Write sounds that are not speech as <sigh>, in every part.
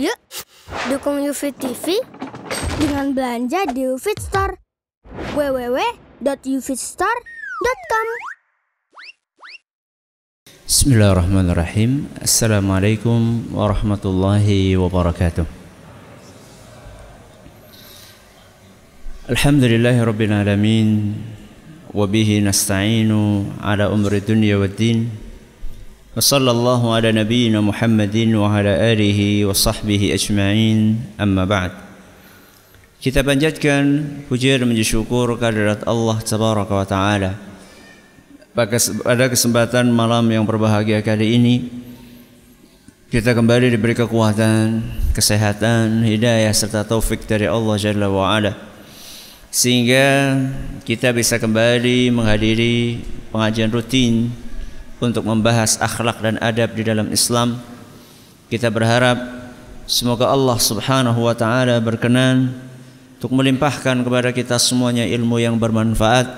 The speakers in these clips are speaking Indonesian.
Yuk, dukung UFIT TV dengan belanja di UFIT Store. www.ufitstore.com Bismillahirrahmanirrahim. Assalamualaikum warahmatullahi wabarakatuh. Alhamdulillahi rabbil alamin. Wabihi nasta'inu ala umri dunia wa ala nabiyyina Muhammadin wa ala alihi wa sahbihi ajma'in. Amma ba'd. Kita panjatkan puji dan menjadi syukur kehadirat Allah Tabaraka wa Ta'ala. Pada kesempatan malam yang berbahagia kali ini kita kembali diberi kekuatan, kesehatan, hidayah serta taufik dari Allah Jalla wa Ala. Sehingga kita bisa kembali menghadiri pengajian rutin untuk membahas akhlak dan adab di dalam Islam. Kita berharap semoga Allah Subhanahu wa taala berkenan untuk melimpahkan kepada kita semuanya ilmu yang bermanfaat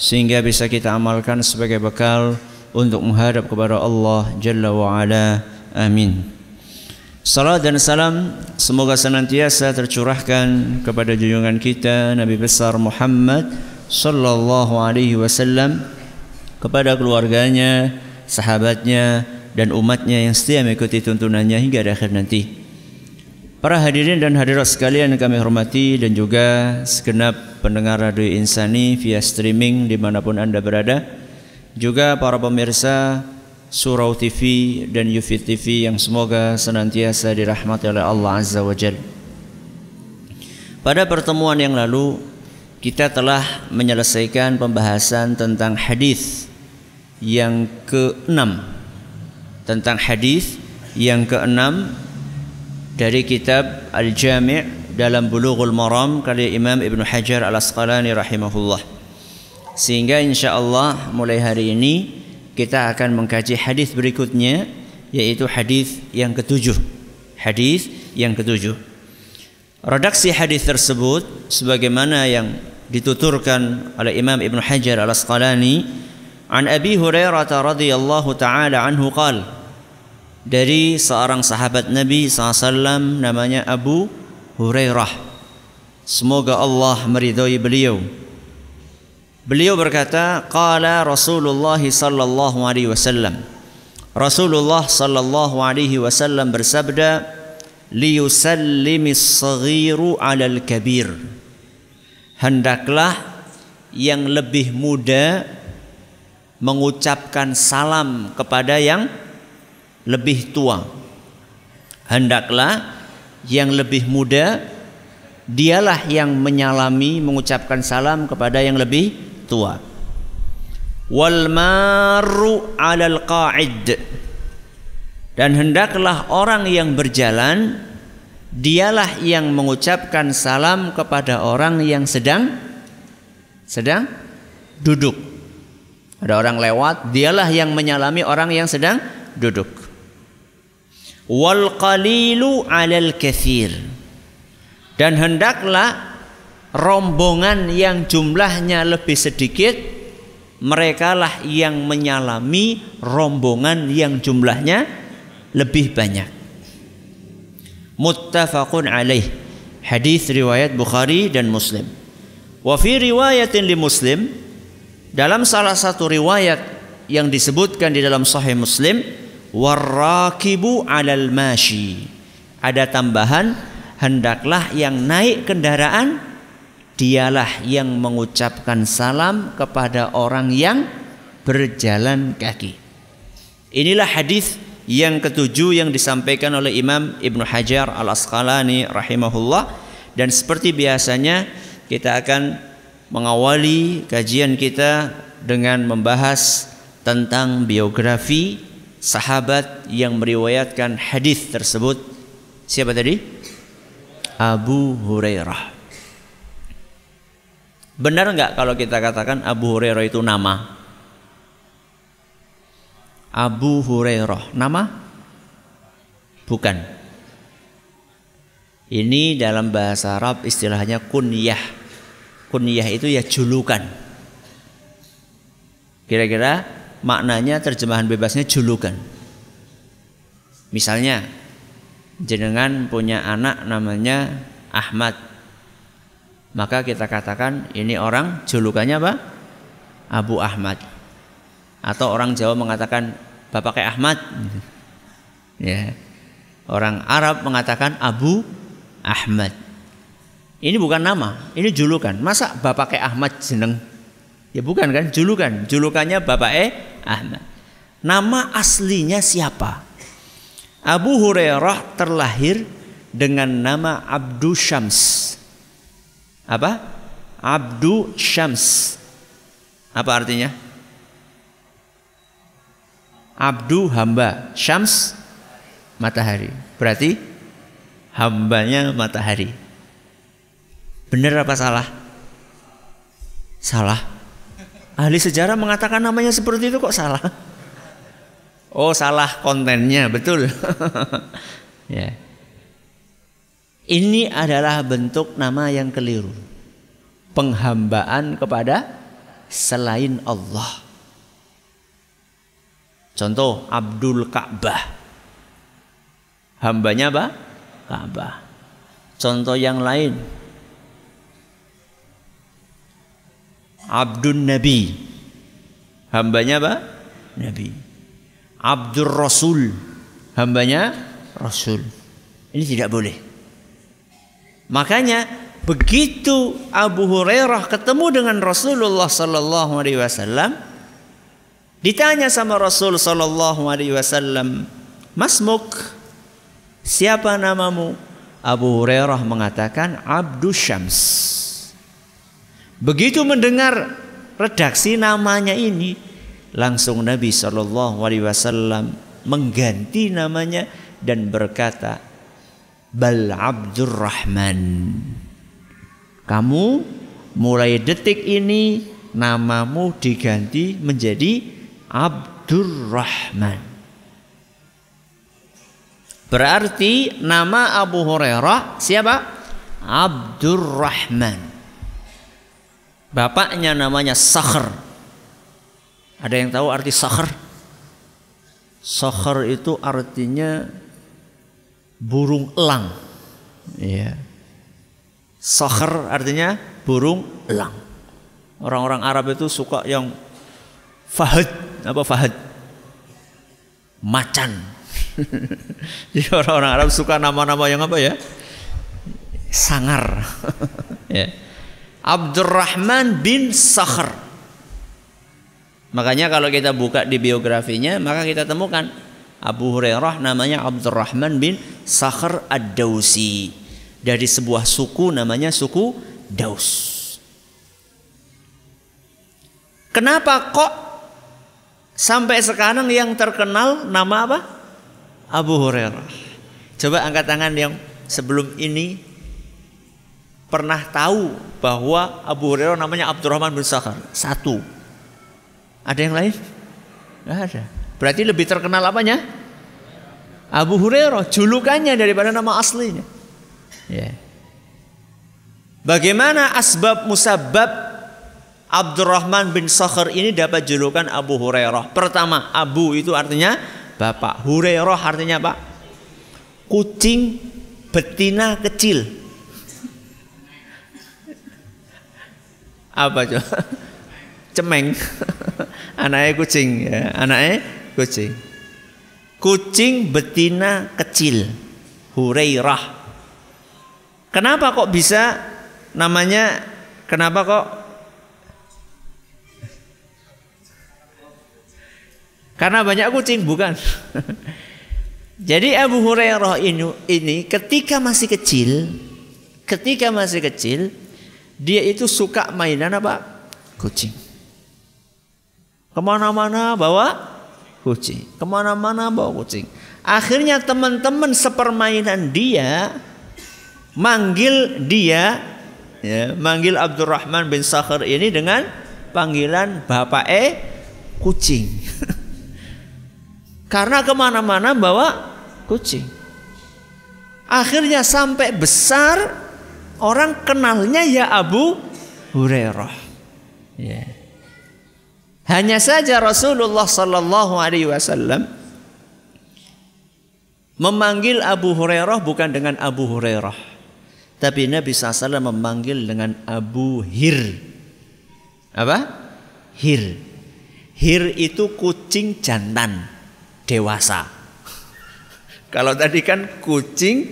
sehingga bisa kita amalkan sebagai bekal untuk menghadap kepada Allah Jalla wa Ala. Amin. Salam dan salam semoga senantiasa tercurahkan kepada junjungan kita Nabi besar Muhammad sallallahu alaihi wasallam kepada keluarganya, sahabatnya dan umatnya yang setia mengikuti tuntunannya hingga akhir nanti. Para hadirin dan hadirat sekalian yang kami hormati dan juga segenap pendengar Radio Insani via streaming di mana pun anda berada juga para pemirsa Surau TV dan Yufi TV yang semoga senantiasa dirahmati oleh Allah Azza wa Jal Pada pertemuan yang lalu kita telah menyelesaikan pembahasan tentang hadis yang keenam tentang hadis yang keenam dari kitab Al-Jami' dalam Bulughul Maram karya Imam Ibn Hajar Al-Asqalani rahimahullah. Sehingga insyaallah mulai hari ini kita akan mengkaji hadis berikutnya yaitu hadis yang ketujuh. Hadis yang ketujuh. Redaksi hadis tersebut sebagaimana yang dituturkan oleh Imam Ibn Hajar Al-Asqalani an Abi Hurairah radhiyallahu taala anhu qala dari seorang sahabat Nabi SAW namanya Abu Hurairah. Semoga Allah meridhai beliau. Beliau berkata, qala Rasulullah sallallahu alaihi wasallam. Rasulullah sallallahu alaihi wasallam bersabda, liyusallimis saghiru 'alal kabir. Hendaklah yang lebih muda mengucapkan salam kepada yang lebih tua. Hendaklah yang lebih muda dialah yang menyalami mengucapkan salam kepada yang lebih tua. Wal maru 'alal qa'id. Dan hendaklah orang yang berjalan dialah yang mengucapkan salam kepada orang yang sedang sedang duduk. Ada orang lewat, dialah yang menyalami orang yang sedang duduk. Wal qalilu 'alal kathir. Dan hendaklah rombongan yang jumlahnya lebih sedikit mereka lah yang menyalami rombongan yang jumlahnya lebih banyak. Muttafaqun alaih. Hadis riwayat Bukhari dan Muslim. Wa fi riwayatin li Muslim dalam salah satu riwayat yang disebutkan di dalam sahih Muslim warrakibu alal mashi. Ada tambahan hendaklah yang naik kendaraan dialah yang mengucapkan salam kepada orang yang berjalan kaki. Inilah hadis yang ketujuh yang disampaikan oleh Imam Ibnu Hajar Al Asqalani rahimahullah dan seperti biasanya kita akan mengawali kajian kita dengan membahas tentang biografi sahabat yang meriwayatkan hadis tersebut siapa tadi? Abu Hurairah. Benar nggak kalau kita katakan Abu Hurairah itu nama? Abu Hurairah nama? Bukan. Ini dalam bahasa Arab istilahnya kunyah. Kunyah itu ya julukan. Kira-kira maknanya terjemahan bebasnya julukan. Misalnya jenengan punya anak namanya Ahmad. Maka kita katakan ini orang julukannya apa? Abu Ahmad. Atau orang Jawa mengatakan Bapak Ahmad. Ya. Orang Arab mengatakan Abu Ahmad. Ini bukan nama, ini julukan. Masa Bapak Ahmad jeneng? Ya bukan kan, julukan. Julukannya Bapak Ahmad. Nama aslinya siapa? Abu Hurairah terlahir dengan nama Abdu Syams. Apa? Abdu Syams. Apa artinya? Abdu hamba, Syams matahari. Berarti hambanya matahari. Benar apa salah? Salah. Ahli sejarah mengatakan namanya seperti itu kok salah? Oh, salah kontennya, betul. <laughs> ya. Ini adalah bentuk nama yang keliru. Penghambaan kepada selain Allah. Contoh Abdul Ka'bah. Hambanya apa? Ka'bah. Contoh yang lain. Abdul Nabi. Hambanya apa? Nabi. Abdul Rasul. Hambanya Rasul. Ini tidak boleh. Makanya begitu Abu Hurairah ketemu dengan Rasulullah sallallahu alaihi wasallam ditanya sama Rasul sallallahu alaihi wasallam, "Masmuk? Siapa namamu?" Abu Hurairah mengatakan Abdus Syams. Begitu mendengar redaksi namanya ini, langsung Nabi Shallallahu Alaihi Wasallam mengganti namanya dan berkata, Bal Abdurrahman. Kamu mulai detik ini namamu diganti menjadi Abdurrahman. Berarti nama Abu Hurairah siapa? Abdurrahman. Bapaknya namanya Sakhr. Ada yang tahu arti Sakhr? Sakhr itu artinya burung elang. Iya. Sakhr artinya burung elang. Orang-orang Arab itu suka yang fahad, apa fahad? Macan. <laughs> Jadi orang-orang Arab suka nama-nama yang apa ya? Sangar. <laughs> ya. Abdurrahman bin Sakhr. Makanya kalau kita buka di biografinya, maka kita temukan Abu Hurairah namanya Abdurrahman bin Sakhr Ad-Dausi. Dari sebuah suku namanya suku Daus. Kenapa kok sampai sekarang yang terkenal nama apa? Abu Hurairah. Coba angkat tangan yang sebelum ini pernah tahu bahwa Abu Hurairah namanya Abdurrahman bin Sakhar? Satu. Ada yang lain? Tidak ada. Berarti lebih terkenal apanya? Abu Hurairah, julukannya daripada nama aslinya. Ya. Bagaimana asbab musabab Abdurrahman bin Sakhar ini dapat julukan Abu Hurairah? Pertama, Abu itu artinya bapak. Hurairah artinya apa? Kucing betina kecil. Apa coba cemeng. Anaknya kucing ya. Anaknya kucing. Kucing betina kecil. Hurairah. Kenapa kok bisa namanya kenapa kok? Karena banyak kucing bukan? Jadi Abu Hurairah ini, ini ketika masih kecil ketika masih kecil dia itu suka mainan apa? Kucing. Ke mana-mana bawa kucing. Ke mana-mana bawa kucing. Akhirnya teman-teman sepermainan dia manggil dia, ya, manggil Abdurrahman bin Sakhr ini dengan panggilan bapak e kucing. <laughs> Karena ke mana-mana bawa kucing. Akhirnya sampai besar orang kenalnya ya Abu Hurairah. Ya. Hanya saja Rasulullah Sallallahu Alaihi Wasallam Memanggil Abu Hurairah bukan dengan Abu Hurairah. Tapi Nabi SAW memanggil dengan Abu Hir. Apa? Hir. Hir itu kucing jantan dewasa. <laughs> Kalau tadi kan kucing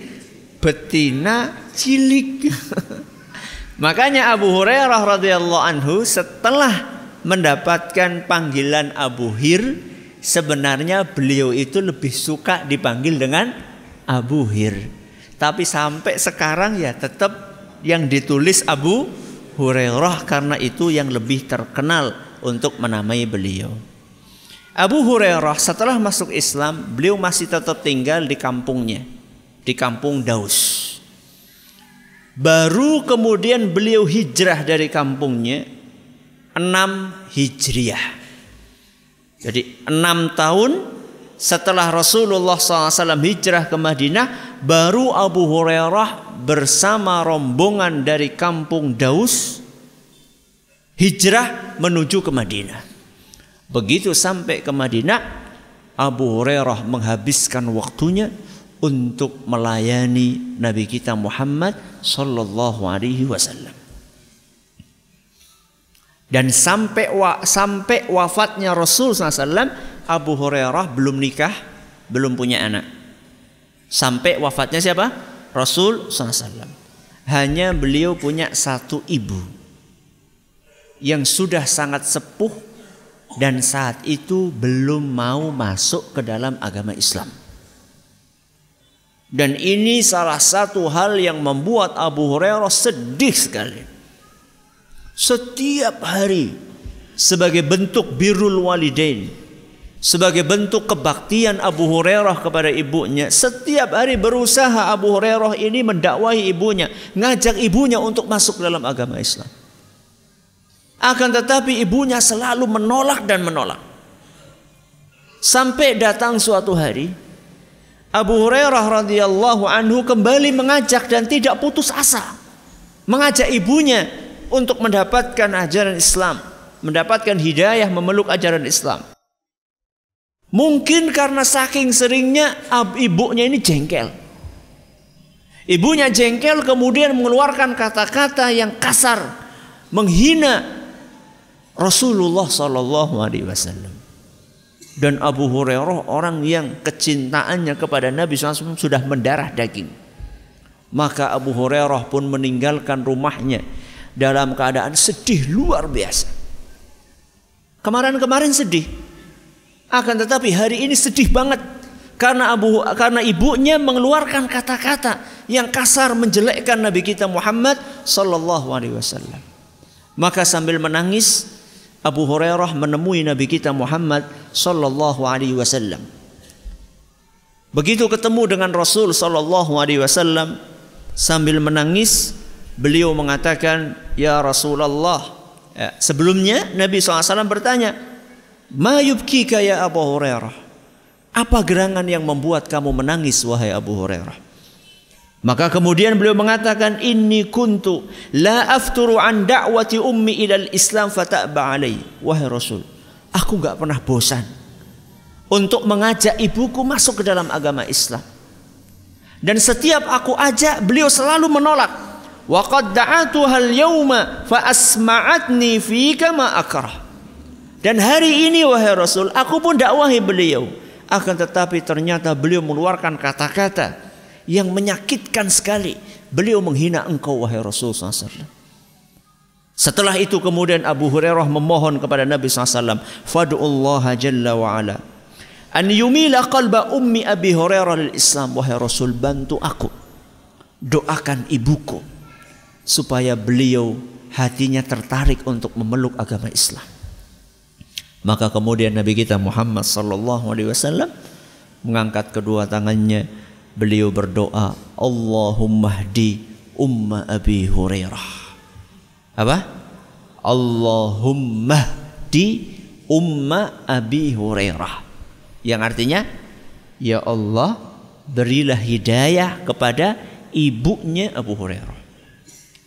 betina cilik. <laughs> Makanya Abu Hurairah radhiyallahu anhu setelah mendapatkan panggilan Abu Hir, sebenarnya beliau itu lebih suka dipanggil dengan Abu Hir. Tapi sampai sekarang ya tetap yang ditulis Abu Hurairah karena itu yang lebih terkenal untuk menamai beliau. Abu Hurairah setelah masuk Islam, beliau masih tetap tinggal di kampungnya, di kampung Daus. Baru kemudian beliau hijrah dari kampungnya 6 Hijriah. Jadi 6 tahun setelah Rasulullah SAW hijrah ke Madinah, baru Abu Hurairah bersama rombongan dari kampung Daus hijrah menuju ke Madinah. Begitu sampai ke Madinah, Abu Hurairah menghabiskan waktunya untuk melayani Nabi kita Muhammad sallallahu alaihi wasallam. Dan sampai wa, sampai wafatnya Rasul SAW, Abu Hurairah belum nikah, belum punya anak. Sampai wafatnya siapa? Rasul SAW. Hanya beliau punya satu ibu yang sudah sangat sepuh dan saat itu belum mau masuk ke dalam agama Islam. Dan ini salah satu hal yang membuat Abu Hurairah sedih sekali. Setiap hari sebagai bentuk birrul walidain, sebagai bentuk kebaktian Abu Hurairah kepada ibunya, setiap hari berusaha Abu Hurairah ini mendakwahi ibunya, ngajak ibunya untuk masuk dalam agama Islam. Akan tetapi ibunya selalu menolak dan menolak. Sampai datang suatu hari Abu Hurairah radhiyallahu anhu kembali mengajak dan tidak putus asa. Mengajak ibunya untuk mendapatkan ajaran Islam, mendapatkan hidayah memeluk ajaran Islam. Mungkin karena saking seringnya ibunya ini jengkel. Ibunya jengkel kemudian mengeluarkan kata-kata yang kasar, menghina Rasulullah Sallallahu Alaihi Wasallam dan Abu Hurairah orang yang kecintaannya kepada Nabi SAW sudah mendarah daging. Maka Abu Hurairah pun meninggalkan rumahnya dalam keadaan sedih luar biasa. Kemarin-kemarin sedih. Akan tetapi hari ini sedih banget karena Abu karena ibunya mengeluarkan kata-kata yang kasar menjelekkan Nabi kita Muhammad sallallahu alaihi wasallam. Maka sambil menangis Abu Hurairah menemui Nabi kita Muhammad sallallahu alaihi wasallam. Begitu ketemu dengan Rasul sallallahu alaihi wasallam sambil menangis beliau mengatakan ya Rasulullah ya, sebelumnya Nabi SAW bertanya ma yubkika ya Abu Hurairah apa gerangan yang membuat kamu menangis wahai Abu Hurairah maka kemudian beliau mengatakan inni kuntu la afturu an da'wati ummi ilal Islam fata'ba alai. Wahai Rasul, aku enggak pernah bosan untuk mengajak ibuku masuk ke dalam agama Islam. Dan setiap aku ajak, beliau selalu menolak. Wa qad da'atuha al-yawma fa asma'atni fika ma akrah. Dan hari ini wahai Rasul, aku pun dakwahi beliau. Akan tetapi ternyata beliau mengeluarkan kata-kata yang menyakitkan sekali. Beliau menghina engkau wahai Rasul SAW. Setelah itu kemudian Abu Hurairah memohon kepada Nabi SAW. Fadu'ullah jalla wa'ala. An yumila qalba ummi Abi Hurairah lil Islam. Wahai Rasul bantu aku. Doakan ibuku. Supaya beliau hatinya tertarik untuk memeluk agama Islam. Maka kemudian Nabi kita Muhammad sallallahu alaihi wasallam mengangkat kedua tangannya beliau berdoa Allahumma hdi umma Abi Hurairah apa Allahumma hdi umma Abi Hurairah yang artinya ya Allah berilah hidayah kepada ibunya Abu Hurairah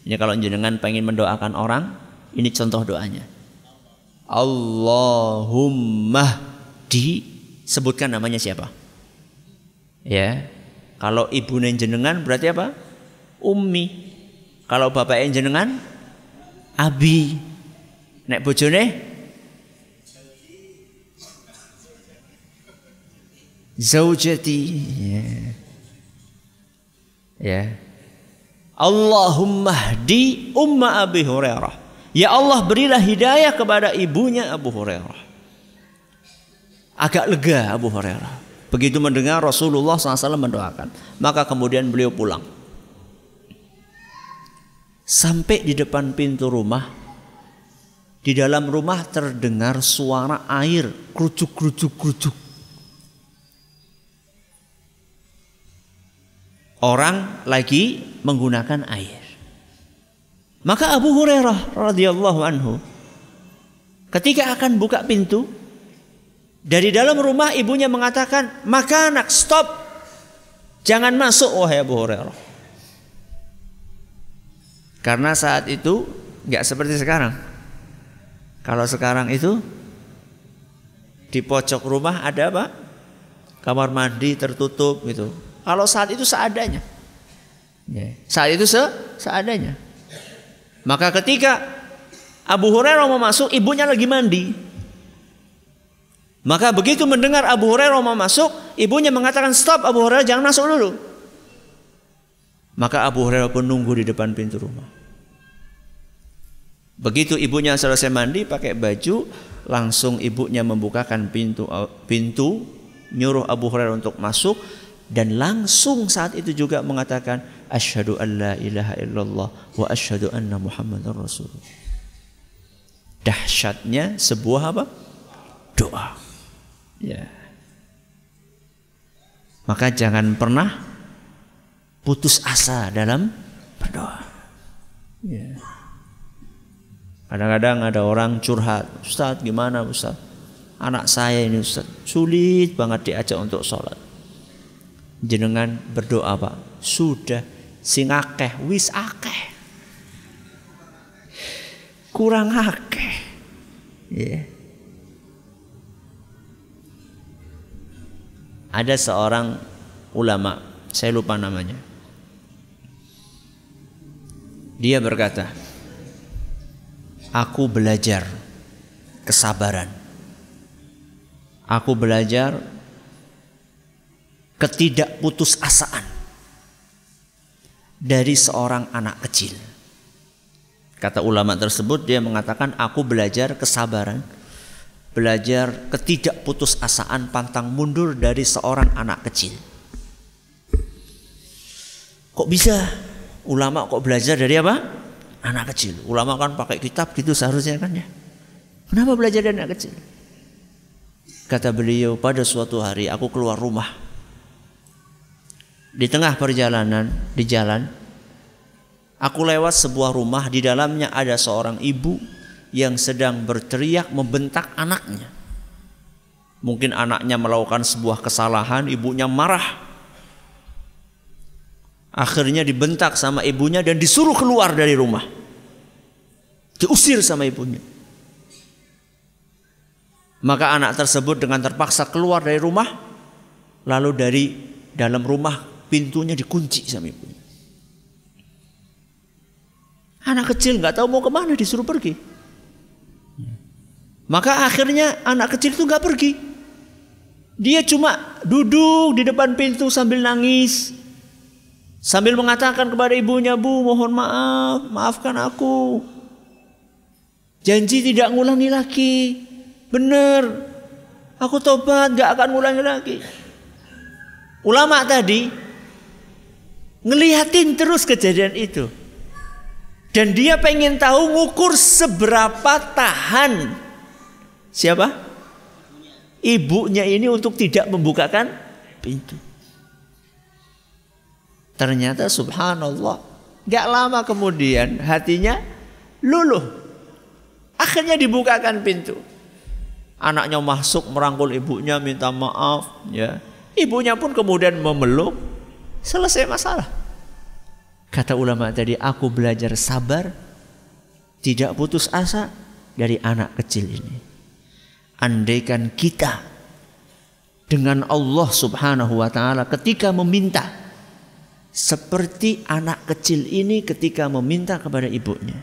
ini kalau jenengan pengen mendoakan orang ini contoh doanya Allahumma di sebutkan namanya siapa Ya. Kalau ibu jenengan berarti apa? Ummi. Kalau bapak jenengan abi. Nek bojone zaujati. Ya. Ya. Allahumma hdi umma Abi Hurairah. Ya Allah berilah hidayah kepada ibunya Abu Hurairah. Agak lega Abu Hurairah. Begitu mendengar Rasulullah SAW mendoakan. Maka kemudian beliau pulang. Sampai di depan pintu rumah. Di dalam rumah terdengar suara air. Kerucuk, kerucuk, kerucuk. Orang lagi menggunakan air. Maka Abu Hurairah radhiyallahu anhu ketika akan buka pintu dari dalam rumah ibunya mengatakan, "Maka anak stop. Jangan masuk wahai Abu Hurairah." Karena saat itu nggak seperti sekarang. Kalau sekarang itu di pojok rumah ada apa? Kamar mandi tertutup gitu. Kalau saat itu seadanya. Ya, saat itu se seadanya. Maka ketika Abu Hurairah mau masuk, ibunya lagi mandi. Maka begitu mendengar Abu Hurairah mau masuk, ibunya mengatakan stop Abu Hurairah jangan masuk dulu. Maka Abu Hurairah pun nunggu di depan pintu rumah. Begitu ibunya selesai mandi pakai baju, langsung ibunya membukakan pintu pintu, nyuruh Abu Hurairah untuk masuk dan langsung saat itu juga mengatakan asyhadu alla ilaha illallah wa asyhadu anna muhammadar rasulullah. Dahsyatnya sebuah apa? Doa. Ya. Maka jangan pernah putus asa dalam berdoa. Ya. Kadang-kadang ada orang curhat, Ustaz gimana Ustaz? Anak saya ini Ustaz, sulit banget diajak untuk sholat. Jenengan berdoa Pak, sudah sing akeh wis akeh. Kurang akeh. Ya. Yeah. ada seorang ulama, saya lupa namanya. Dia berkata, "Aku belajar kesabaran. Aku belajar ketidakputusasaan dari seorang anak kecil." Kata ulama tersebut dia mengatakan, "Aku belajar kesabaran." belajar ketidakputusasaan pantang mundur dari seorang anak kecil. Kok bisa ulama kok belajar dari apa? Anak kecil. Ulama kan pakai kitab gitu seharusnya kan ya. Kenapa belajar dari anak kecil? Kata beliau pada suatu hari aku keluar rumah. Di tengah perjalanan di jalan aku lewat sebuah rumah di dalamnya ada seorang ibu yang sedang berteriak membentak anaknya. Mungkin anaknya melakukan sebuah kesalahan, ibunya marah. Akhirnya dibentak sama ibunya dan disuruh keluar dari rumah. Diusir sama ibunya. Maka anak tersebut dengan terpaksa keluar dari rumah, lalu dari dalam rumah pintunya dikunci sama ibunya. Anak kecil nggak tahu mau ke mana disuruh pergi. Maka akhirnya anak kecil itu nggak pergi. Dia cuma duduk di depan pintu sambil nangis. Sambil mengatakan kepada ibunya, Bu mohon maaf, maafkan aku. Janji tidak ngulangi lagi. Benar. Aku tobat gak akan ngulangi lagi. Ulama tadi ngeliatin terus kejadian itu. Dan dia pengen tahu ngukur seberapa tahan Siapa? Ibunya ini untuk tidak membukakan pintu. Ternyata subhanallah. Gak lama kemudian hatinya luluh. Akhirnya dibukakan pintu. Anaknya masuk merangkul ibunya minta maaf. ya Ibunya pun kemudian memeluk. Selesai masalah. Kata ulama tadi, aku belajar sabar. Tidak putus asa dari anak kecil ini andaikan kita dengan Allah Subhanahu wa taala ketika meminta seperti anak kecil ini ketika meminta kepada ibunya.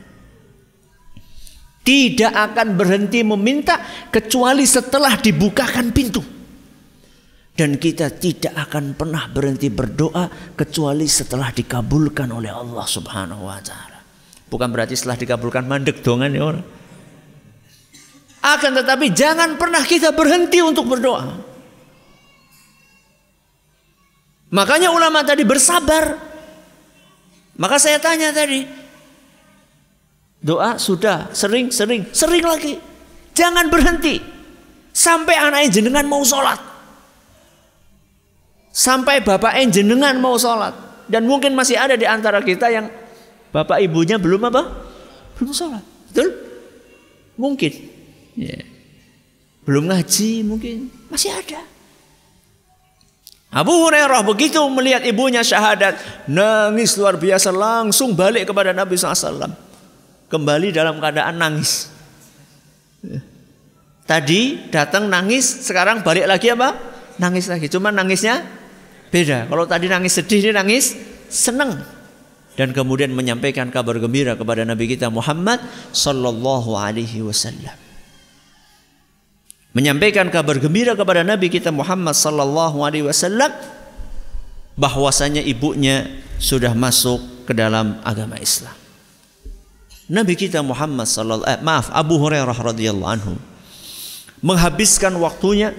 Tidak akan berhenti meminta kecuali setelah dibukakan pintu. Dan kita tidak akan pernah berhenti berdoa kecuali setelah dikabulkan oleh Allah Subhanahu wa taala. Bukan berarti setelah dikabulkan mandek dongan ya orang. Akan tetapi jangan pernah kita berhenti untuk berdoa. Makanya ulama tadi bersabar. Maka saya tanya tadi. Doa sudah sering, sering, sering lagi. Jangan berhenti. Sampai anaknya jenengan mau sholat. Sampai bapak jenengan mau sholat. Dan mungkin masih ada di antara kita yang bapak ibunya belum apa? Belum sholat. Betul? Mungkin. Ya. Belum ngaji mungkin. Masih ada. Abu Hurairah begitu melihat ibunya syahadat. Nangis luar biasa langsung balik kepada Nabi SAW. Kembali dalam keadaan nangis. Tadi datang nangis, sekarang balik lagi apa? Nangis lagi. Cuma nangisnya Beda. Kalau tadi nangis sedih, dia nangis senang. Dan kemudian menyampaikan kabar gembira kepada Nabi kita Muhammad sallallahu alaihi wasallam. Menyampaikan kabar gembira kepada Nabi kita Muhammad sallallahu alaihi wasallam bahwasanya ibunya sudah masuk ke dalam agama Islam. Nabi kita Muhammad sallallahu eh, maaf Abu Hurairah radhiyallahu anhu menghabiskan waktunya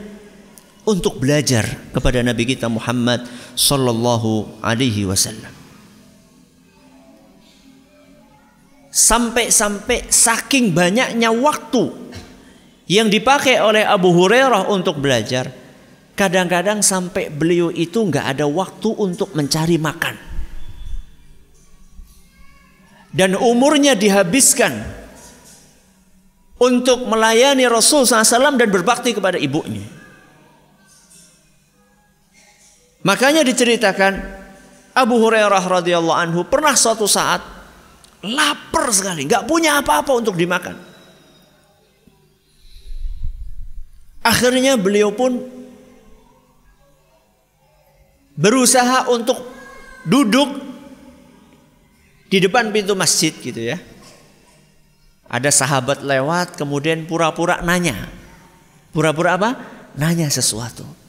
untuk belajar kepada Nabi kita Muhammad sallallahu alaihi wasallam. Sampai-sampai saking banyaknya waktu yang dipakai oleh Abu Hurairah untuk belajar, kadang-kadang sampai beliau itu nggak ada waktu untuk mencari makan. Dan umurnya dihabiskan untuk melayani Rasul SAW dan berbakti kepada ibunya. Makanya diceritakan Abu Hurairah radhiyallahu anhu pernah suatu saat lapar sekali, nggak punya apa-apa untuk dimakan. Akhirnya beliau pun berusaha untuk duduk di depan pintu masjid gitu ya. Ada sahabat lewat kemudian pura-pura nanya. Pura-pura apa? Nanya sesuatu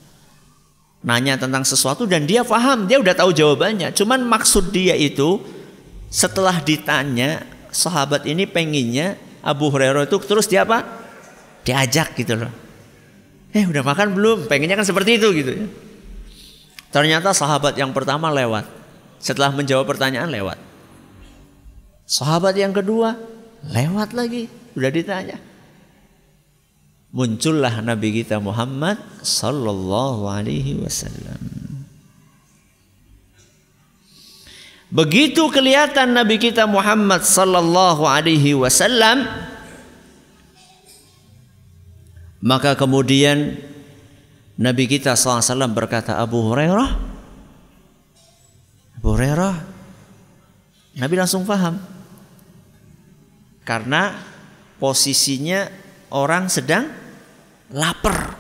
nanya tentang sesuatu dan dia paham, dia udah tahu jawabannya. Cuman maksud dia itu setelah ditanya sahabat ini penginnya Abu Hurairah itu terus dia apa? Diajak gitu loh. Eh udah makan belum? Pengennya kan seperti itu gitu ya. Ternyata sahabat yang pertama lewat. Setelah menjawab pertanyaan lewat. Sahabat yang kedua lewat lagi. Udah ditanya muncullah Nabi kita Muhammad sallallahu alaihi wasallam. Begitu kelihatan Nabi kita Muhammad sallallahu alaihi wasallam maka kemudian Nabi kita SAW berkata Abu Hurairah? Abu Hurairah. Nabi langsung paham karena posisinya orang sedang lapar.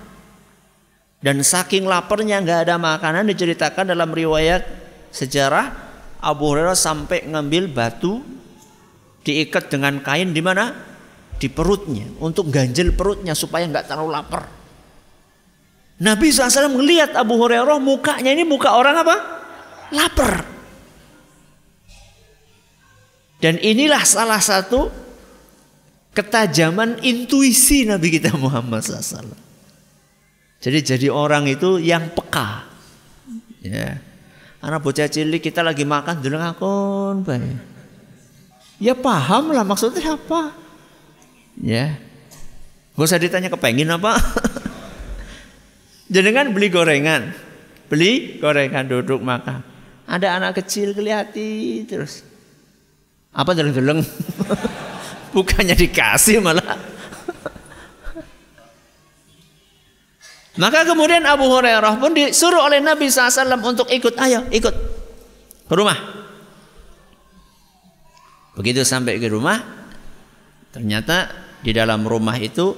Dan saking laparnya nggak ada makanan diceritakan dalam riwayat sejarah Abu Hurairah sampai ngambil batu diikat dengan kain di mana di perutnya untuk ganjil perutnya supaya nggak terlalu lapar. Nabi SAW melihat Abu Hurairah mukanya ini muka orang apa? Lapar. Dan inilah salah satu ketajaman intuisi Nabi kita Muhammad SAW. Jadi jadi orang itu yang peka. Ya. Anak bocah cilik kita lagi makan dulu ngakon baik. Ya paham lah maksudnya apa. Ya. Gak usah ditanya kepengin apa. <laughs> Kan beli gorengan. Beli gorengan duduk makan. Ada anak kecil kelihati terus. Apa deleng-deleng? <laughs> Bukannya dikasih malah. Maka kemudian Abu Hurairah pun disuruh oleh Nabi SAW untuk ikut. Ayo ikut ke rumah. Begitu sampai ke rumah. Ternyata di dalam rumah itu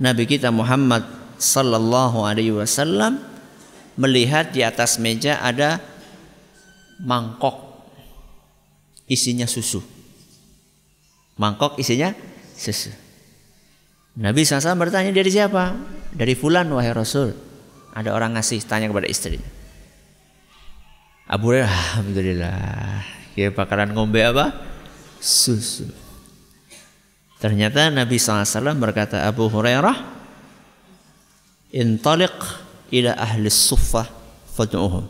Nabi kita Muhammad sallallahu alaihi wasallam melihat di atas meja ada mangkok isinya susu. Mangkok isinya susu. Nabi SAW bertanya dari siapa? Dari fulan wahai Rasul. Ada orang ngasih tanya kepada istrinya. Abu Hurairah, Alhamdulillah. Ya bakalan ngombe apa? Susu. Ternyata Nabi SAW berkata Abu Hurairah, Intaliq ila ahli suffah fad'uhum.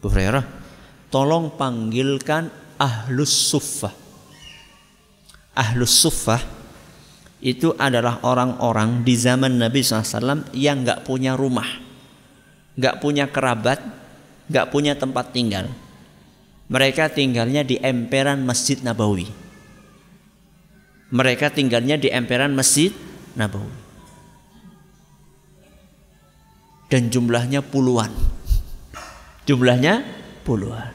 Abu Hurairah, tolong panggilkan ahlus suffah. Ahlus suffah itu adalah orang-orang di zaman Nabi SAW yang nggak punya rumah, nggak punya kerabat, nggak punya tempat tinggal. Mereka tinggalnya di emperan Masjid Nabawi. Mereka tinggalnya di emperan Masjid Nabawi. Dan jumlahnya puluhan. Jumlahnya puluhan.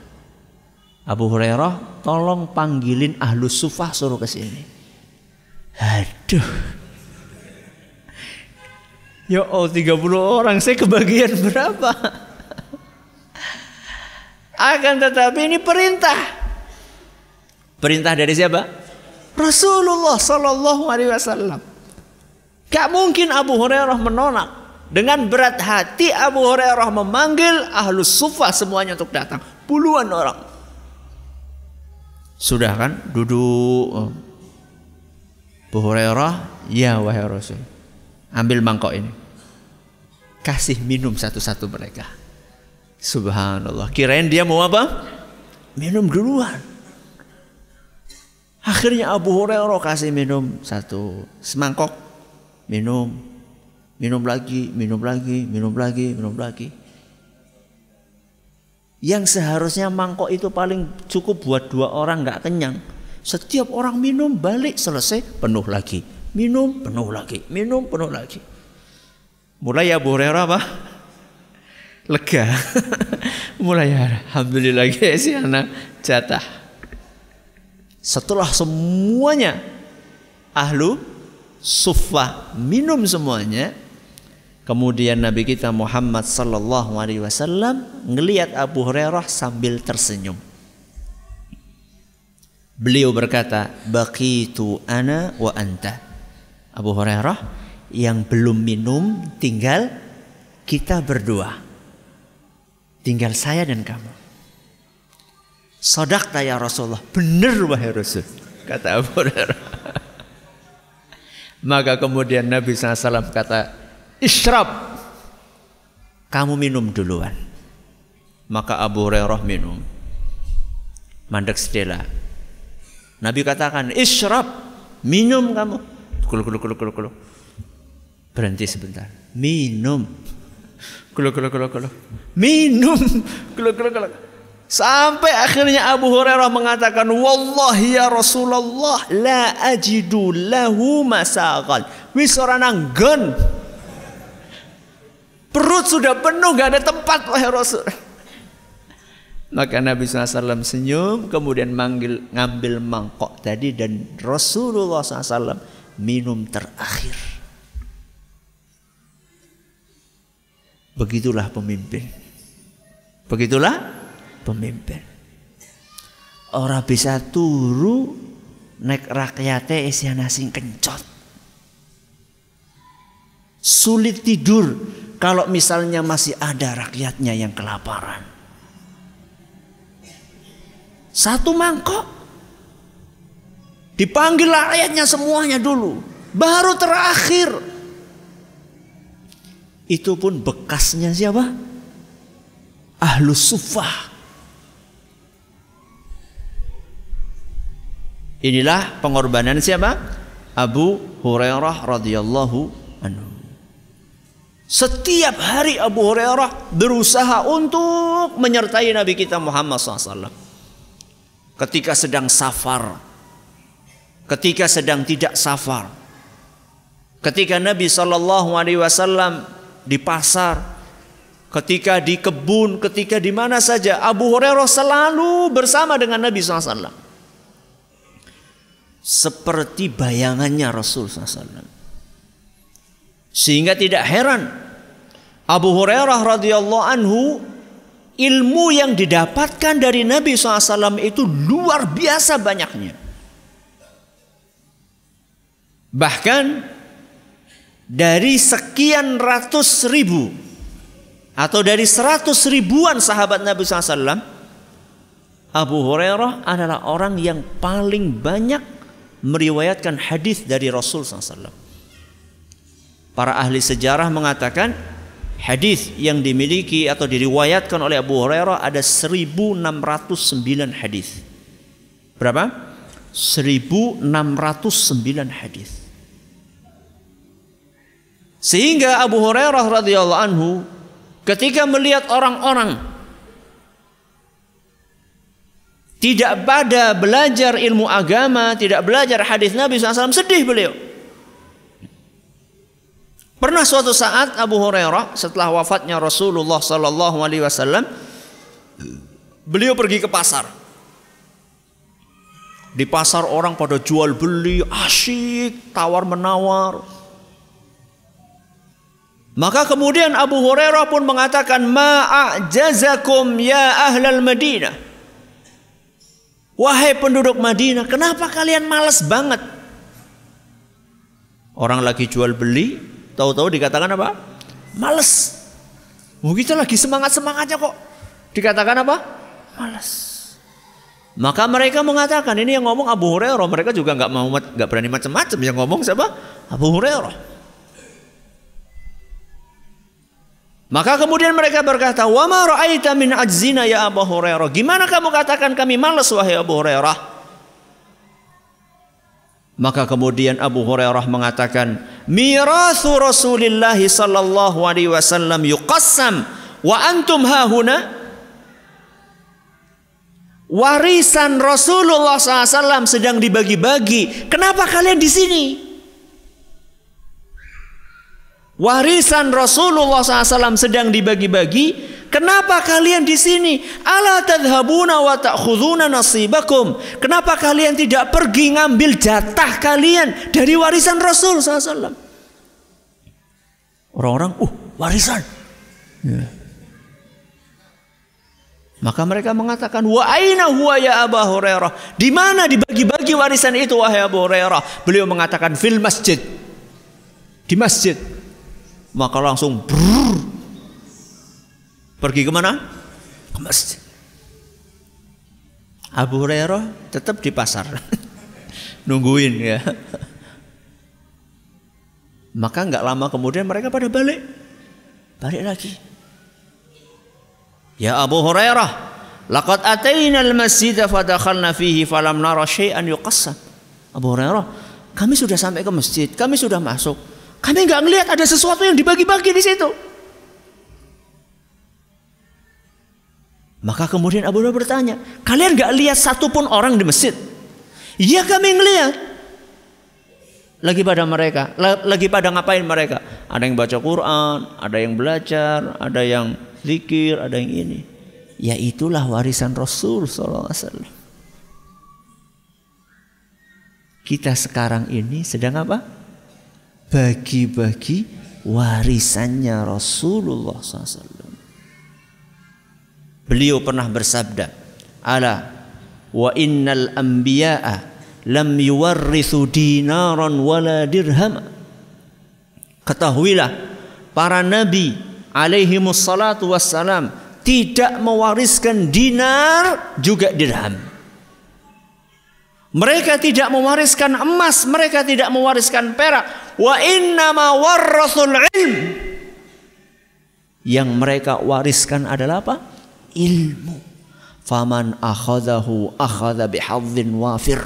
Abu Hurairah, tolong panggilin ahlu sufah suruh ke sini. Aduh. Ya oh 30 orang, saya kebagian berapa? Akan tetapi ini perintah. Perintah dari siapa? Rasulullah Sallallahu Alaihi Wasallam. Gak mungkin Abu Hurairah menolak. Dengan berat hati Abu Hurairah memanggil ahlus sufah semuanya untuk datang. Puluhan orang. Sudah kan duduk. Abu Hurairah, ya wahai Rasul. Ambil mangkok ini. Kasih minum satu-satu mereka. Subhanallah. Kirain dia mau apa? Minum duluan. Akhirnya Abu Hurairah kasih minum satu semangkok. Minum. Minum lagi, minum lagi, minum lagi, minum lagi. Yang seharusnya mangkok itu paling cukup buat dua orang nggak kenyang. Setiap orang minum balik selesai penuh lagi. Minum penuh lagi. Minum penuh lagi. Mulai Abu Hurairah apa? lega <laughs> mulai alhamdulillah guys ya anak jatah setelah semuanya ahlu suffah minum semuanya kemudian Nabi kita Muhammad sallallahu alaihi wasallam ngelihat Abu Hurairah sambil tersenyum. Beliau berkata baqitu ana wa anta. Abu Hurairah yang belum minum tinggal kita berdua. Tinggal saya dan kamu. Sodak ya Rasulullah. Benar wahai Rasul. Kata Abu Hurairah. Maka kemudian Nabi SAW kata, Ishrab. Kamu minum duluan. Maka Abu Hurairah minum. Mandek sedela. Nabi katakan, Ishrab. Minum kamu. Kulu, kulu, kulu, kulu, kulu. Berhenti sebentar. Minum. Kulu, kulu, kulu, kulu. Minum. Kulu, kulu, kulu. Sampai akhirnya Abu Hurairah mengatakan, Wallahi ya Rasulullah, la ajidu lahu masagal. Wis orang nanggon. Perut sudah penuh, gak ada tempat wahai Rasul. Maka Nabi SAW senyum, kemudian manggil, ngambil mangkok tadi dan Rasulullah SAW minum terakhir. Begitulah pemimpin. Begitulah pemimpin. Orang bisa turu naik rakyatnya isian sing kencot. Sulit tidur kalau misalnya masih ada rakyatnya yang kelaparan. Satu mangkok. Dipanggil rakyatnya semuanya dulu. Baru terakhir itu pun bekasnya siapa? Ahlus sufah. Inilah pengorbanan siapa? Abu Hurairah radhiyallahu anhu. Setiap hari Abu Hurairah berusaha untuk menyertai Nabi kita Muhammad SAW. Ketika sedang safar, ketika sedang tidak safar, ketika Nabi Shallallahu Alaihi Wasallam di pasar, ketika di kebun, ketika di mana saja. Abu Hurairah selalu bersama dengan Nabi SAW. Seperti bayangannya Rasul SAW. Sehingga tidak heran Abu Hurairah radhiyallahu anhu ilmu yang didapatkan dari Nabi SAW itu luar biasa banyaknya. Bahkan dari sekian ratus ribu atau dari seratus ribuan sahabat Nabi SAW, Abu Hurairah adalah orang yang paling banyak meriwayatkan hadis dari Rasul SAW. Para ahli sejarah mengatakan hadis yang dimiliki atau diriwayatkan oleh Abu Hurairah ada 1609 hadis. Berapa? 1609 hadis. Sehingga Abu Hurairah radhiyallahu anhu ketika melihat orang-orang tidak pada belajar ilmu agama, tidak belajar hadis Nabi SAW, sedih beliau. Pernah suatu saat Abu Hurairah setelah wafatnya Rasulullah Sallallahu Alaihi Wasallam, beliau pergi ke pasar. Di pasar orang pada jual beli, asyik, tawar menawar. Maka kemudian Abu Hurairah pun mengatakan, Ma'ajazakum ya ahlal Madinah. Wahai penduduk Madinah, kenapa kalian malas banget? Orang lagi jual beli, Tahu-tahu dikatakan apa? Males. Oh, kita lagi semangat-semangatnya kok. Dikatakan apa? Males. Maka mereka mengatakan ini yang ngomong Abu Hurairah. Mereka juga nggak mau nggak berani macam-macam. Yang ngomong siapa? Abu Hurairah. Maka kemudian mereka berkata, "Wa ma ra'aita min ajzina ya Abu Hurairah?" Gimana kamu katakan kami malas wahai Abu Hurairah? Maka kemudian Abu Hurairah mengatakan, "Mirathu Rasulillah sallallahu alaihi wasallam yuqassam wa antum hahuna." Warisan Rasulullah SAW sedang dibagi-bagi. Kenapa kalian di sini? Warisan Rasulullah SAW sedang dibagi-bagi. Kenapa kalian di sini? Ala tadhabuna wa ta'khuduna nasibakum. Kenapa kalian tidak pergi ngambil jatah kalian dari warisan Rasul SAW? Orang-orang, uh, warisan. Ya. Maka mereka mengatakan, wa aina huwa ya Abu Hurairah? Di mana dibagi-bagi warisan itu wahai Abu Hurairah? Beliau mengatakan fil masjid. Di masjid. Maka langsung brrr, Pergi ke mana? Ke masjid. Abu Hurairah tetap di pasar. <laughs> Nungguin ya. Maka nggak lama kemudian mereka pada balik. Balik lagi. Ya Abu Hurairah, laqad ataina al-masjid fadakhalna fihi falam nara syai'an yuqassam. Abu Hurairah, kami sudah sampai ke masjid, kami sudah masuk. Kami nggak ngelihat ada sesuatu yang dibagi-bagi di situ. Maka kemudian Abu Hurairah bertanya, kalian gak lihat satupun orang di masjid? Iya kami ngeliat. Lagi pada mereka, lagi pada ngapain mereka? Ada yang baca Quran, ada yang belajar, ada yang zikir, ada yang ini. Ya itulah warisan Rasul SAW. Kita sekarang ini sedang apa? Bagi-bagi warisannya Rasulullah SAW. Beliau pernah bersabda, "Ala wa innal anbiya'a lam yuwarrithu dinaran wala dirham." Ketahuilah, para nabi alaihi wassalatu wassalam tidak mewariskan dinar juga dirham. Mereka tidak mewariskan emas, mereka tidak mewariskan perak. Wa inna ma warrathul ilm. Yang mereka wariskan adalah apa? ilmu. Faman akhadahu akhadha bihadzin wafir.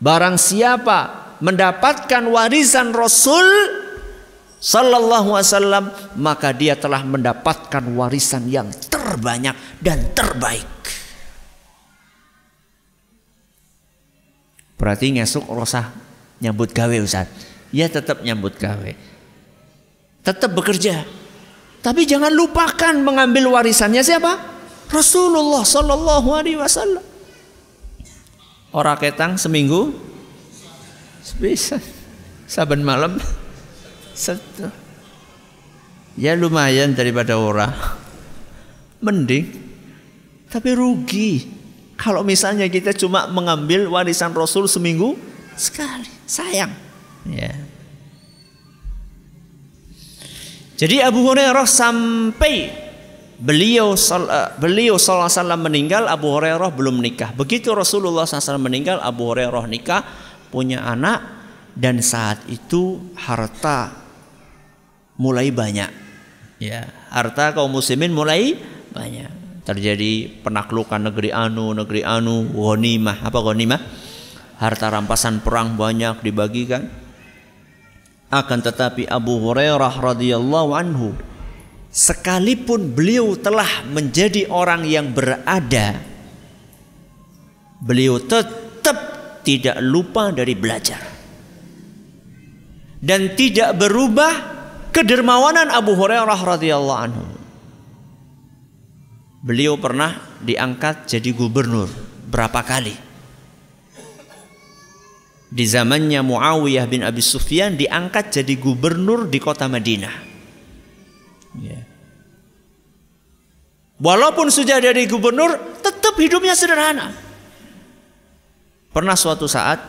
Barang siapa mendapatkan warisan Rasul sallallahu alaihi wasallam maka dia telah mendapatkan warisan yang terbanyak dan terbaik. Berarti ngesuk rosah nyambut gawe Ustaz. Ya tetap nyambut gawe. Tetap bekerja. Tapi jangan lupakan mengambil warisannya siapa? Rasulullah Sallallahu Alaihi Wasallam. Orang ketang seminggu bisa saban malam satu Ya lumayan daripada orang. Mending. Tapi rugi. Kalau misalnya kita cuma mengambil warisan Rasul seminggu sekali. Sayang. Ya. Jadi Abu Hurairah sampai beliau eh, beliau sallallahu meninggal Abu Hurairah belum nikah. Begitu Rasulullah SAW meninggal Abu Hurairah nikah punya anak dan saat itu harta mulai banyak. Ya, harta kaum muslimin mulai banyak. Terjadi penaklukan negeri anu, negeri anu, ghanimah. Apa ghanimah? Harta rampasan perang banyak dibagikan akan tetapi Abu Hurairah radhiyallahu anhu sekalipun beliau telah menjadi orang yang berada beliau tetap tidak lupa dari belajar. Dan tidak berubah kedermawanan Abu Hurairah radhiyallahu anhu. Beliau pernah diangkat jadi gubernur berapa kali di zamannya Muawiyah bin Abi Sufyan diangkat jadi gubernur di kota Madinah. Ya. Walaupun sudah jadi gubernur, tetap hidupnya sederhana. Pernah suatu saat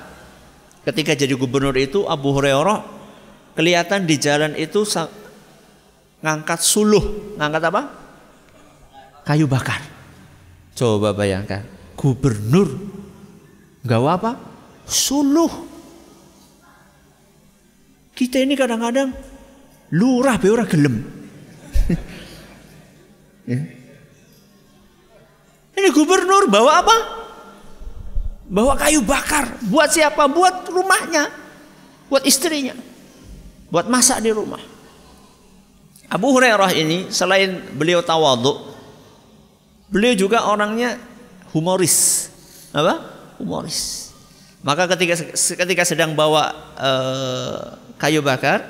ketika jadi gubernur itu Abu Hurairah kelihatan di jalan itu ngangkat suluh, ngangkat apa? Kayu bakar. Coba bayangkan, gubernur gawa apa? Suluh. Kita ini kadang-kadang lurah be ora gelem. <laughs> ya. Ini gubernur bawa apa? Bawa kayu bakar. Buat siapa? Buat rumahnya. Buat istrinya. Buat masak di rumah. Abu Hurairah ini selain beliau tawaduk, beliau juga orangnya humoris. Apa? Humoris. Maka ketika ketika sedang bawa uh, kayu bakar,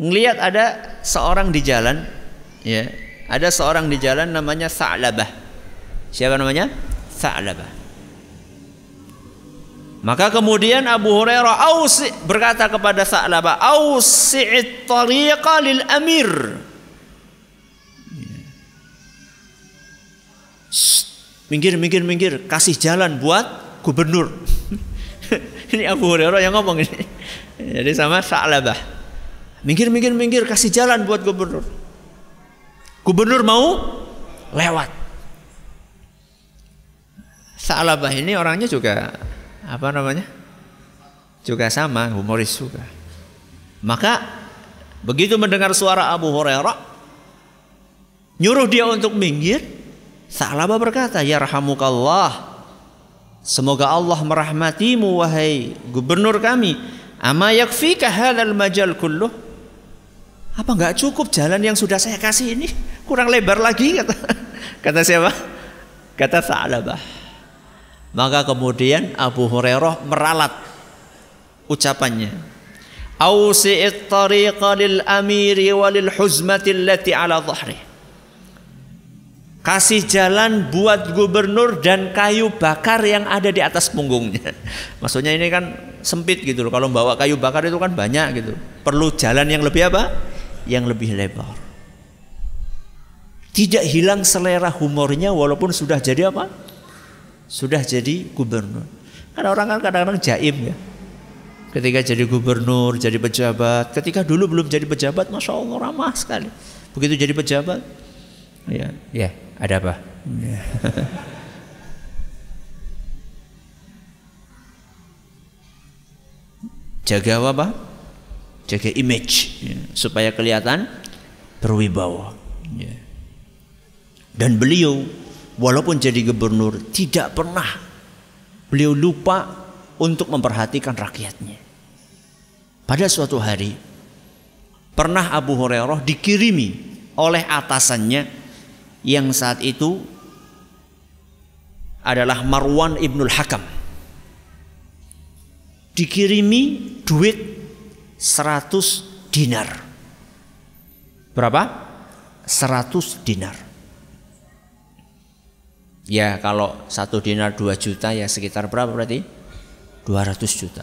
ngelihat ada seorang di jalan, ya, ada seorang di jalan namanya Sa'labah. Siapa namanya? Sa'labah. Maka kemudian Abu Hurairah ausi berkata kepada Sa'labah, "Ausi'it tariqa lil amir." Minggir, minggir, minggir, kasih jalan buat gubernur. <laughs> ini Abu Hurairah yang ngomong ini. Jadi sama Sa'labah. Minggir, minggir, minggir, kasih jalan buat gubernur. Gubernur mau lewat. Sa'labah ini orangnya juga apa namanya? Juga sama, humoris juga. Maka begitu mendengar suara Abu Hurairah nyuruh dia untuk minggir, Sa'labah berkata, "Ya rahamukallah." Semoga Allah merahmatimu wahai gubernur kami. Ama yakfika hadzal majal kulluh? Apa enggak cukup jalan yang sudah saya kasih ini? Kurang lebar lagi kata <laughs> kata siapa? Kata Sa'labah. Maka kemudian Abu Hurairah meralat ucapannya. Ausi'it tariqa lil amiri walil huzmati allati ala dhahrihi kasih jalan buat gubernur dan kayu bakar yang ada di atas punggungnya. <laughs> Maksudnya ini kan sempit gitu loh. Kalau bawa kayu bakar itu kan banyak gitu. Perlu jalan yang lebih apa? Yang lebih lebar. Tidak hilang selera humornya walaupun sudah jadi apa? Sudah jadi gubernur. Karena orang kan kadang-kadang jaim ya. Ketika jadi gubernur, jadi pejabat. Ketika dulu belum jadi pejabat, masya Allah ramah sekali. Begitu jadi pejabat, ya, ya ada apa? <laughs> Jaga apa? Jaga image ya, supaya kelihatan berwibawa. Ya. Dan beliau walaupun jadi gubernur tidak pernah beliau lupa untuk memperhatikan rakyatnya. Pada suatu hari pernah Abu Hurairah dikirimi oleh atasannya yang saat itu adalah Marwan Ibnul Hakam dikirimi duit 100 dinar berapa? 100 dinar ya kalau satu dinar 2 juta ya sekitar berapa berarti? 200 juta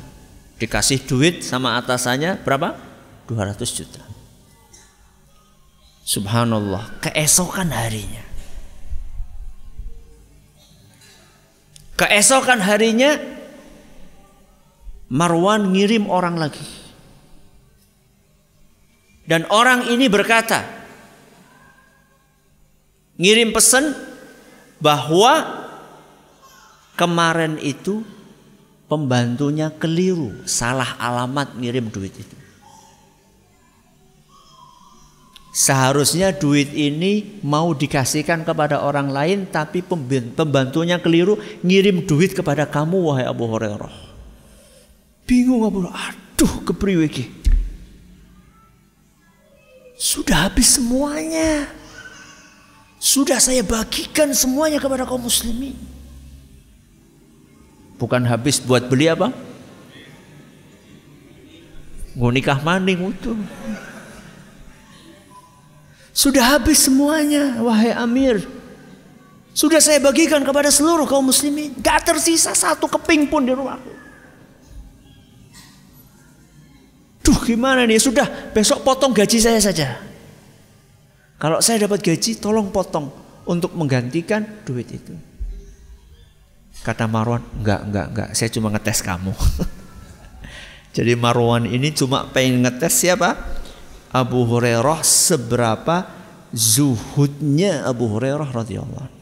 dikasih duit sama atasannya berapa? 200 juta Subhanallah, keesokan harinya. Keesokan harinya Marwan ngirim orang lagi. Dan orang ini berkata, ngirim pesan bahwa kemarin itu pembantunya keliru, salah alamat ngirim duit itu. Seharusnya duit ini mau dikasihkan kepada orang lain tapi pembantunya keliru ngirim duit kepada kamu wahai Abu Hurairah. Bingung Abu Aduh kepriwe Sudah habis semuanya. Sudah saya bagikan semuanya kepada kaum muslimin. Bukan habis buat beli apa? Mau nikah maning itu. Sudah habis semuanya, wahai Amir. Sudah saya bagikan kepada seluruh kaum muslimin. Gak tersisa satu keping pun di rumahku. Duh gimana nih, sudah besok potong gaji saya saja. Kalau saya dapat gaji, tolong potong untuk menggantikan duit itu. Kata Marwan, enggak, enggak, enggak, saya cuma ngetes kamu. <laughs> Jadi Marwan ini cuma pengen ngetes siapa? Abu Hurairah seberapa zuhudnya Abu Hurairah radhiyallahu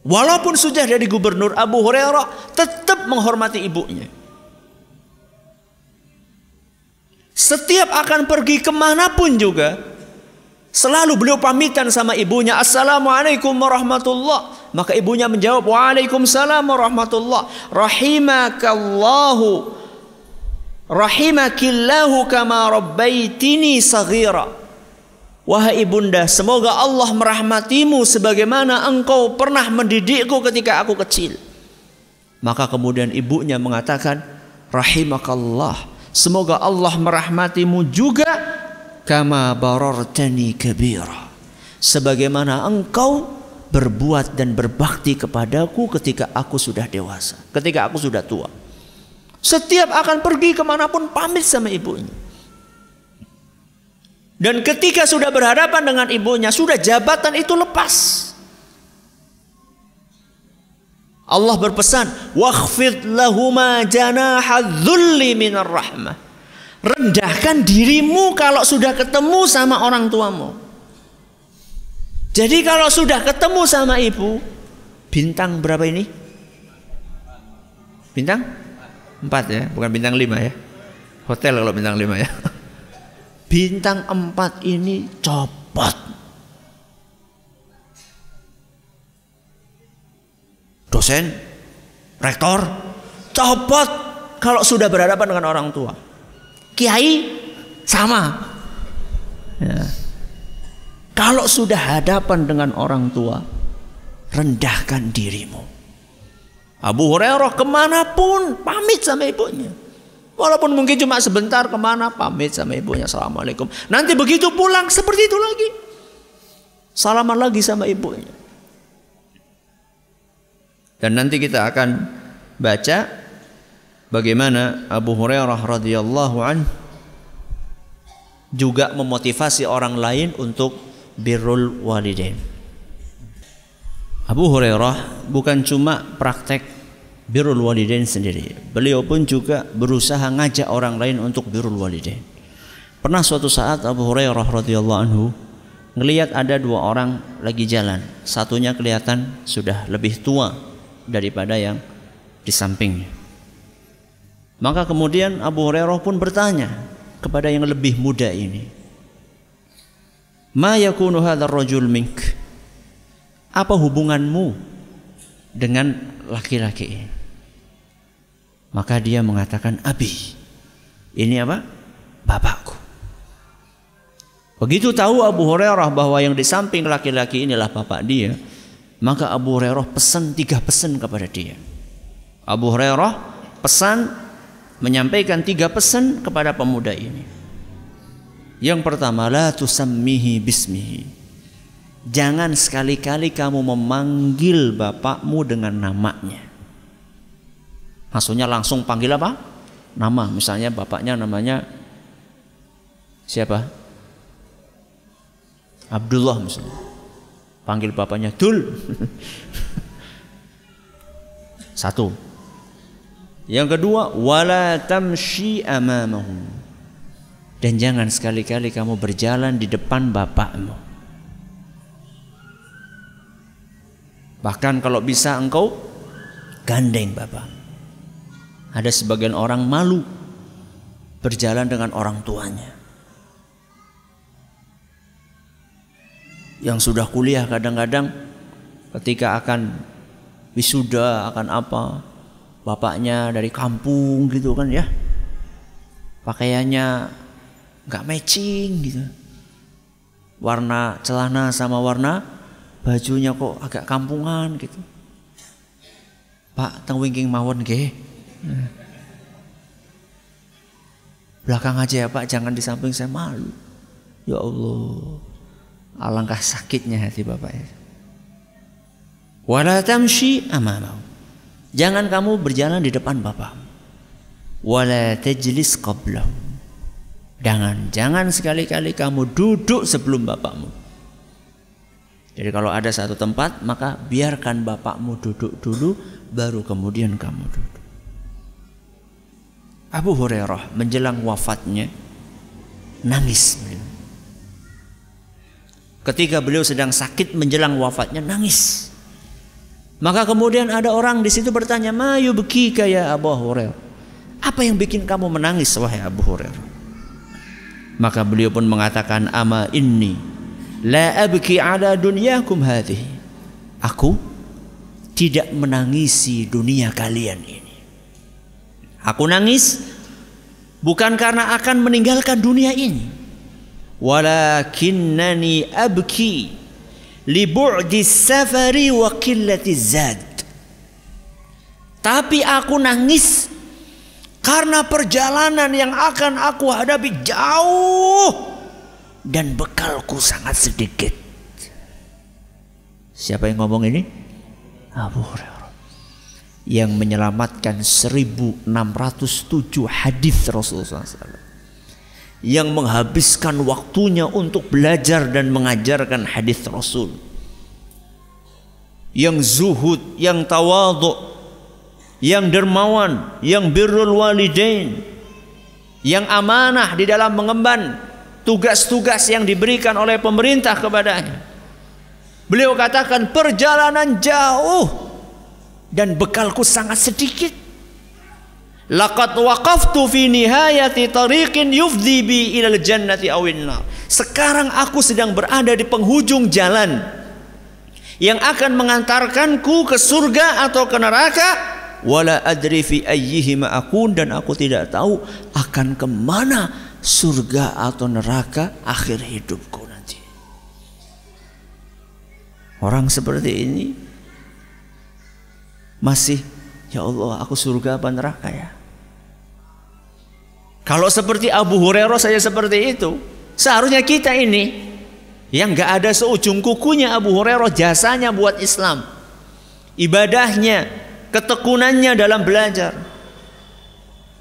Walaupun sudah jadi gubernur Abu Hurairah tetap menghormati ibunya. Setiap akan pergi ke mana pun juga Selalu beliau pamitan sama ibunya Assalamualaikum warahmatullah. Maka ibunya menjawab Waalaikumsalam warahmatullah. Rahimakallahu Rahimakillahu kama rabbaitini saghira. Wahai ibunda, semoga Allah merahmatimu sebagaimana engkau pernah mendidikku ketika aku kecil. Maka kemudian ibunya mengatakan, Rahimakallah, semoga Allah merahmatimu juga kama barartani kabira. Sebagaimana engkau berbuat dan berbakti kepadaku ketika aku sudah dewasa, ketika aku sudah tua. Setiap akan pergi ke mana pun pamit sama ibunya. Dan ketika sudah berhadapan dengan ibunya, sudah jabatan itu lepas. Allah berpesan, "Wakhfid lahuma janaha dzulli minar rahmah." Rendahkan dirimu kalau sudah ketemu sama orang tuamu. Jadi kalau sudah ketemu sama ibu, bintang berapa ini? Bintang Empat ya, bukan bintang lima ya. Hotel kalau bintang lima ya. <laughs> Bintang empat ini copot. Dosen, rektor, copot kalau sudah berhadapan dengan orang tua. Kiai sama. Ya. Kalau sudah hadapan dengan orang tua, rendahkan dirimu. Abu Hurairah ke mana pun pamit sama ibunya. Walaupun mungkin cuma sebentar ke mana pamit sama ibunya. Assalamualaikum. Nanti begitu pulang seperti itu lagi. Salaman lagi sama ibunya. Dan nanti kita akan baca bagaimana Abu Hurairah radhiyallahu an juga memotivasi orang lain untuk birrul walidain. Abu Hurairah bukan cuma praktek birrul walidain sendiri. Beliau pun juga berusaha ngajak orang lain untuk birrul walidain. Pernah suatu saat Abu Hurairah radhiyallahu anhu ngelihat ada dua orang lagi jalan. Satunya kelihatan sudah lebih tua daripada yang di sampingnya. Maka kemudian Abu Hurairah pun bertanya kepada yang lebih muda ini. Ma yakunu hadzal rajul mink? Apa hubunganmu dengan laki-laki ini? Maka dia mengatakan, Abi, ini apa? Bapakku. Begitu tahu Abu Hurairah bahwa yang di samping laki-laki inilah bapak dia, maka Abu Hurairah pesan tiga pesan kepada dia. Abu Hurairah pesan menyampaikan tiga pesan kepada pemuda ini. Yang pertama, la tusammihi bismihi. Jangan sekali-kali kamu memanggil bapakmu dengan namanya. Maksudnya langsung panggil apa? Nama. Misalnya bapaknya namanya siapa? Abdullah misalnya. Panggil bapaknya Dul. <laughs> Satu. Yang kedua, wala tamshi amamahum. Dan jangan sekali-kali kamu berjalan di depan bapakmu. Bahkan kalau bisa engkau gandeng bapak. Ada sebagian orang malu berjalan dengan orang tuanya. Yang sudah kuliah kadang-kadang ketika akan wisuda akan apa bapaknya dari kampung gitu kan ya pakaiannya nggak matching gitu warna celana sama warna bajunya kok agak kampungan gitu Pak teng wingking mawon nggih belakang aja ya Pak jangan di samping saya malu ya Allah alangkah sakitnya hati Bapak ya wala tamshi amamahu Jangan kamu berjalan di depan bapak. Wala tajlis. Jangan, jangan sekali-kali kamu duduk sebelum bapakmu. Jadi kalau ada satu tempat, maka biarkan bapakmu duduk dulu, baru kemudian kamu duduk. Abu Hurairah menjelang wafatnya nangis Ketika beliau sedang sakit menjelang wafatnya nangis. Maka kemudian ada orang di situ bertanya, "Mayu beki ya Abu Hurairah?" Apa yang bikin kamu menangis wahai Abu Hurairah? Maka beliau pun mengatakan, "Ama inni la abki ala dunyakum hadhihi." Aku tidak menangisi dunia kalian ini. Aku nangis bukan karena akan meninggalkan dunia ini. Walakinnani abki li bu'di safari wa qillati zad. Tapi aku nangis karena perjalanan yang akan aku hadapi jauh dan bekalku sangat sedikit. Siapa yang ngomong ini? Abu Hurairah. Yang menyelamatkan 1607 hadis Rasulullah SAW yang menghabiskan waktunya untuk belajar dan mengajarkan hadis Rasul. Yang zuhud, yang tawadhu, yang dermawan, yang birrul walidain, yang amanah di dalam mengemban tugas-tugas yang diberikan oleh pemerintah kepadanya. Beliau katakan perjalanan jauh dan bekalku sangat sedikit. Laqad waqaftu fi nihayati tariqin yufdi bi ilal jannati awin Sekarang aku sedang berada di penghujung jalan yang akan mengantarkanku ke surga atau ke neraka wala adri fi ayyihima akun dan aku tidak tahu akan ke mana surga atau neraka akhir hidupku nanti. Orang seperti ini masih ya Allah aku surga apa neraka ya? Kalau seperti Abu Hurairah saya seperti itu, seharusnya kita ini yang nggak ada seujung kukunya Abu Hurairah jasanya buat Islam, ibadahnya, ketekunannya dalam belajar.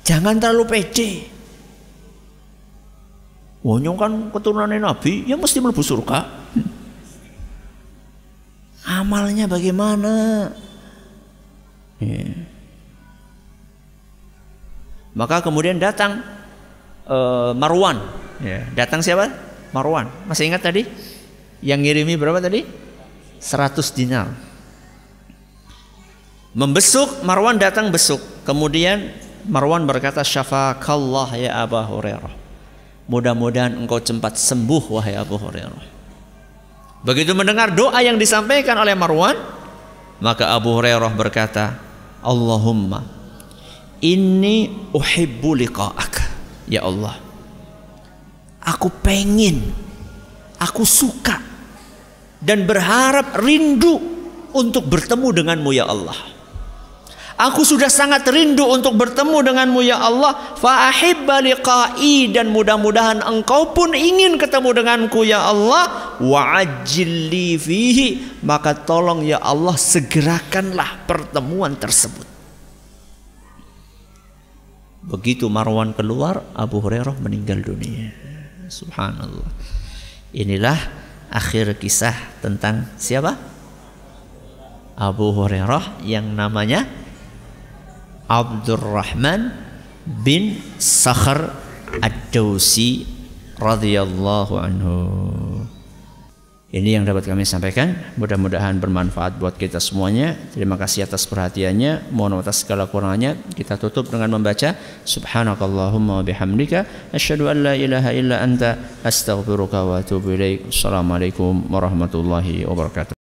Jangan terlalu pede. Wonyong kan keturunan Nabi, ya mesti melebu surga. Amalnya bagaimana? Yeah. Maka kemudian datang uh, Marwan. Ya, datang siapa? Marwan. Masih ingat tadi? Yang ngirimi berapa tadi? 100 dinar. Membesuk, Marwan datang besuk. Kemudian Marwan berkata, "Syafakallah ya Abu Hurairah." Mudah-mudahan engkau cepat sembuh wahai Abu Hurairah. Begitu mendengar doa yang disampaikan oleh Marwan, maka Abu Hurairah berkata, "Allahumma ini uhibbu liqa'ak ya Allah aku pengen aku suka dan berharap rindu untuk bertemu denganmu ya Allah Aku sudah sangat rindu untuk bertemu denganmu ya Allah. Fa'ahibba liqa'i dan mudah-mudahan engkau pun ingin ketemu denganku ya Allah. Wa'ajilli fihi. Maka tolong ya Allah segerakanlah pertemuan tersebut. Begitu Marwan keluar, Abu Hurairah meninggal dunia. Subhanallah. Inilah akhir kisah tentang siapa? Abu Hurairah yang namanya Abdurrahman bin Sakhar Ad-Dausi radhiyallahu anhu. Ini yang dapat kami sampaikan. Mudah-mudahan bermanfaat buat kita semuanya. Terima kasih atas perhatiannya. Mohon atas segala kurangannya. Kita tutup dengan membaca Subhanakallahumma bihamdika asyhadu an la ilaha illa anta astaghfiruka wa atubu ilaik. Assalamualaikum warahmatullahi wabarakatuh.